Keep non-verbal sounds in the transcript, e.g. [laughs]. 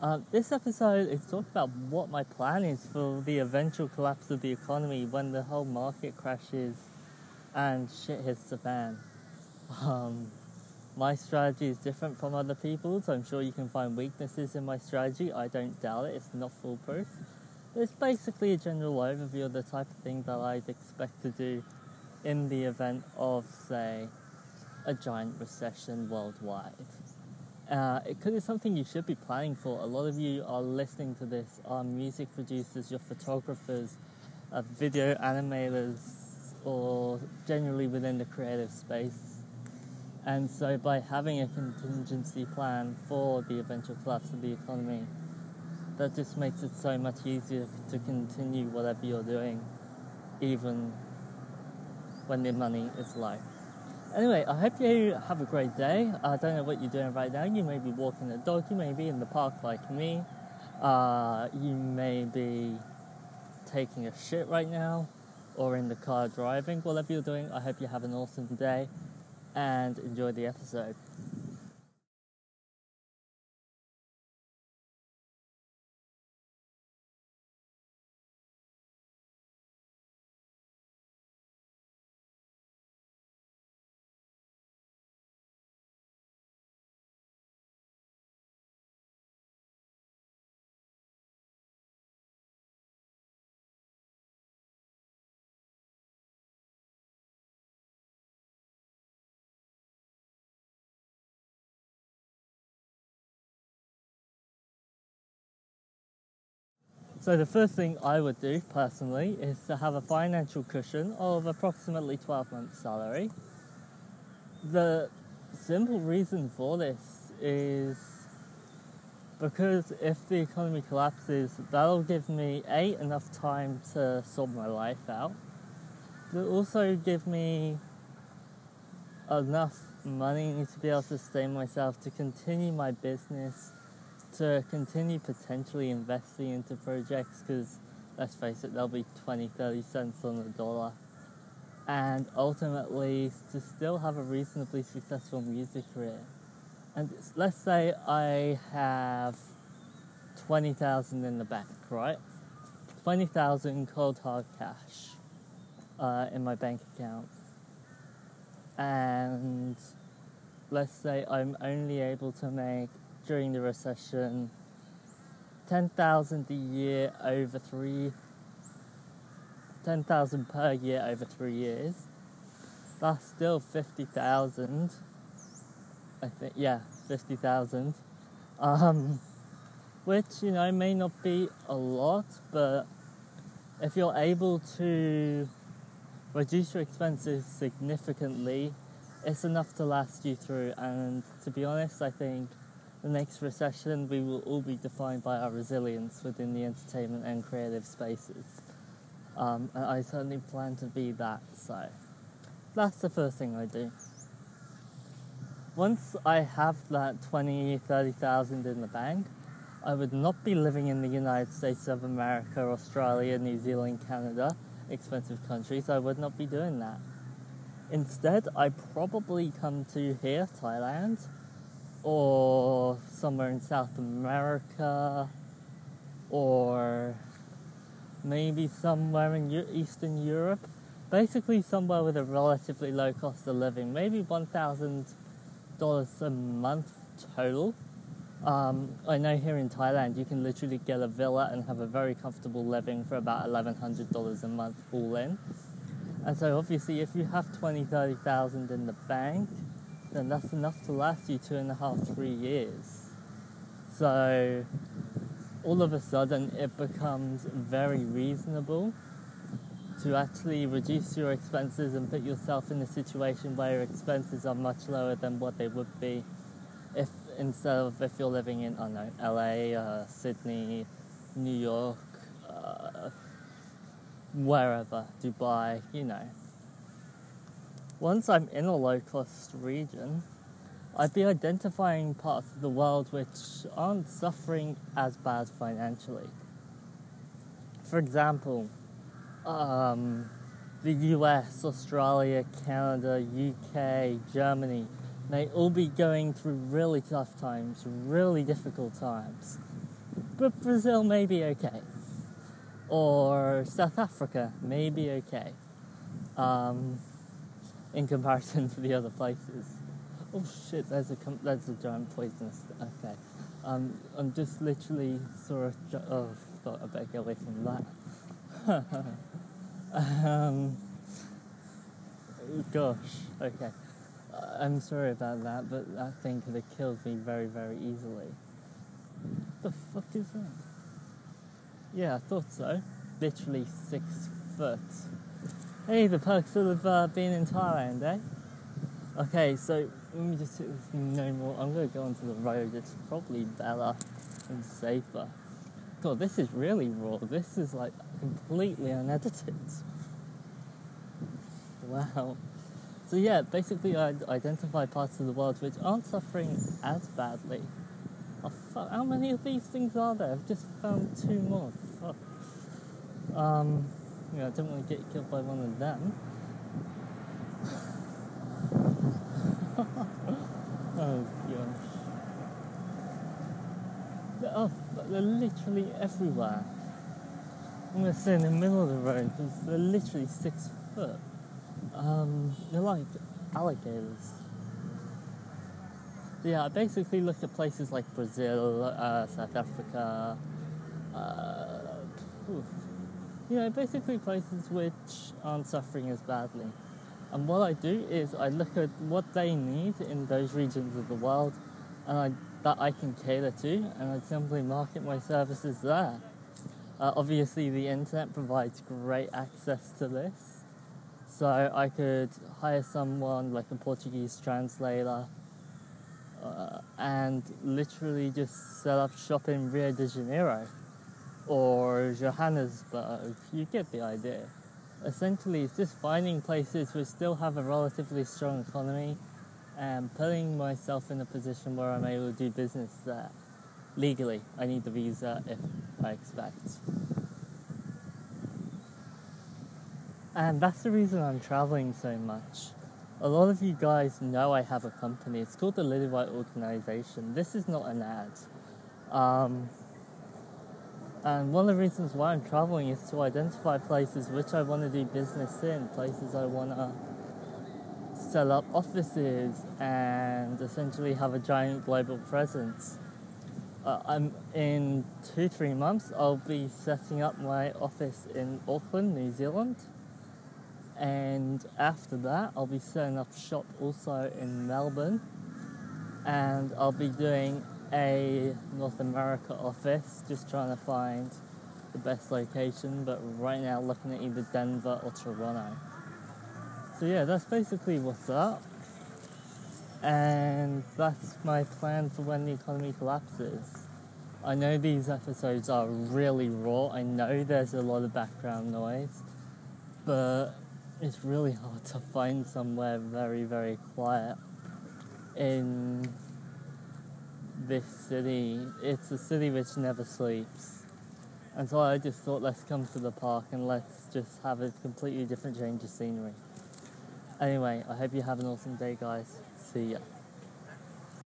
Uh, this episode is talking about what my plan is for the eventual collapse of the economy when the whole market crashes and shit hits the fan. Um, my strategy is different from other people's. I'm sure you can find weaknesses in my strategy. I don't doubt it. It's not foolproof. It's basically a general overview of the type of thing that I'd expect to do in the event of, say, a giant recession worldwide. Uh, it could be something you should be planning for. A lot of you are listening to this are music producers, you're photographers, uh, video animators, or generally within the creative space. And so, by having a contingency plan for the eventual collapse of the economy, that just makes it so much easier to continue whatever you're doing, even when the money is low. Anyway, I hope you have a great day. I don't know what you're doing right now. You may be walking the dog, you may be in the park like me, uh, you may be taking a shit right now, or in the car driving. Whatever you're doing, I hope you have an awesome day and enjoy the episode. So, the first thing I would do personally is to have a financial cushion of approximately 12 months' salary. The simple reason for this is because if the economy collapses, that'll give me A, enough time to sort my life out. It'll also give me enough money to be able to sustain myself to continue my business to continue potentially investing into projects because let's face it, they'll be 20, 30 cents on the dollar. And ultimately, to still have a reasonably successful music career. And let's say I have 20,000 in the bank, right? 20,000 cold hard cash uh, in my bank account. And let's say I'm only able to make during the recession. 10,000 a year over three, 10,000 per year over three years. That's still 50,000. I think, yeah, 50,000. Um, which, you know, may not be a lot, but if you're able to reduce your expenses significantly, it's enough to last you through. And to be honest, I think the next recession, we will all be defined by our resilience within the entertainment and creative spaces. Um, and I certainly plan to be that, so that's the first thing I do. Once I have that 20, 30,000 in the bank, I would not be living in the United States of America, Australia, New Zealand, Canada, expensive countries. I would not be doing that. Instead, I probably come to here, Thailand, or somewhere in South America, or maybe somewhere in Eastern Europe. Basically, somewhere with a relatively low cost of living, maybe $1,000 a month total. Um, I know here in Thailand you can literally get a villa and have a very comfortable living for about $1,100 a month all in. And so, obviously, if you have 20, 30,000 in the bank, then that's enough to last you two and a half, three years. So all of a sudden it becomes very reasonable to actually reduce your expenses and put yourself in a situation where your expenses are much lower than what they would be if instead of if you're living in I don't know LA, uh, Sydney, New York, uh, wherever, Dubai, you know once I'm in a low cost region, I'd be identifying parts of the world which aren't suffering as bad financially. For example, um, the US, Australia, Canada, UK, Germany may all be going through really tough times, really difficult times. but Brazil may be okay. Or South Africa may be okay. Um, in comparison to the other places. Oh shit, there's a, com- there's a giant poisonous. Okay. Um, I'm just literally sort of. Ju- oh, God, I better get away from that. [laughs] um, gosh, okay. I'm sorry about that, but that thing could have killed me very, very easily. The fuck is that? Yeah, I thought so. Literally six foot. Hey, the perks of uh, being in Thailand, eh? Okay, so let me just no more. I'm gonna go onto the road. It's probably better and safer. God, this is really raw. This is like completely unedited. Wow. So yeah, basically I identify parts of the world which aren't suffering as badly. Oh fuck, how many of these things are there? I've just found two more. Fuck. Um, yeah, I don't want to get killed by one of them. oh gosh. They're, they're literally everywhere. I'm gonna say in the middle of the road because they're literally six foot. Um, they're like alligators. Yeah, I basically look at places like Brazil, uh, South Africa, uh, you know, basically places which aren't suffering as badly. And what I do is I look at what they need in those regions of the world and I, that I can cater to, and I simply market my services there. Uh, obviously, the internet provides great access to this. So I could hire someone like a Portuguese translator uh, and literally just set up shop in Rio de Janeiro or Johannesburg. You get the idea. Essentially, it's just finding places which still have a relatively strong economy and putting myself in a position where I'm able to do business there legally. I need the visa if I expect. And that's the reason I'm traveling so much. A lot of you guys know I have a company. It's called the Lily White Organization. This is not an ad. Um, and one of the reasons why I'm traveling is to identify places which I want to do business in, places I want to set up offices and essentially have a giant global presence. Uh, I'm in two, three months, I'll be setting up my office in Auckland, New Zealand. And after that, I'll be setting up shop also in Melbourne. And I'll be doing a North America office, just trying to find the best location, but right now looking at either Denver or Toronto. So yeah, that's basically what's up. And that's my plan for when the economy collapses. I know these episodes are really raw. I know there's a lot of background noise, but it's really hard to find somewhere very, very quiet in this city. It's a city which never sleeps. And so I just thought, let's come to the park and let's just have a completely different change of scenery. Anyway, I hope you have an awesome day, guys. See ya.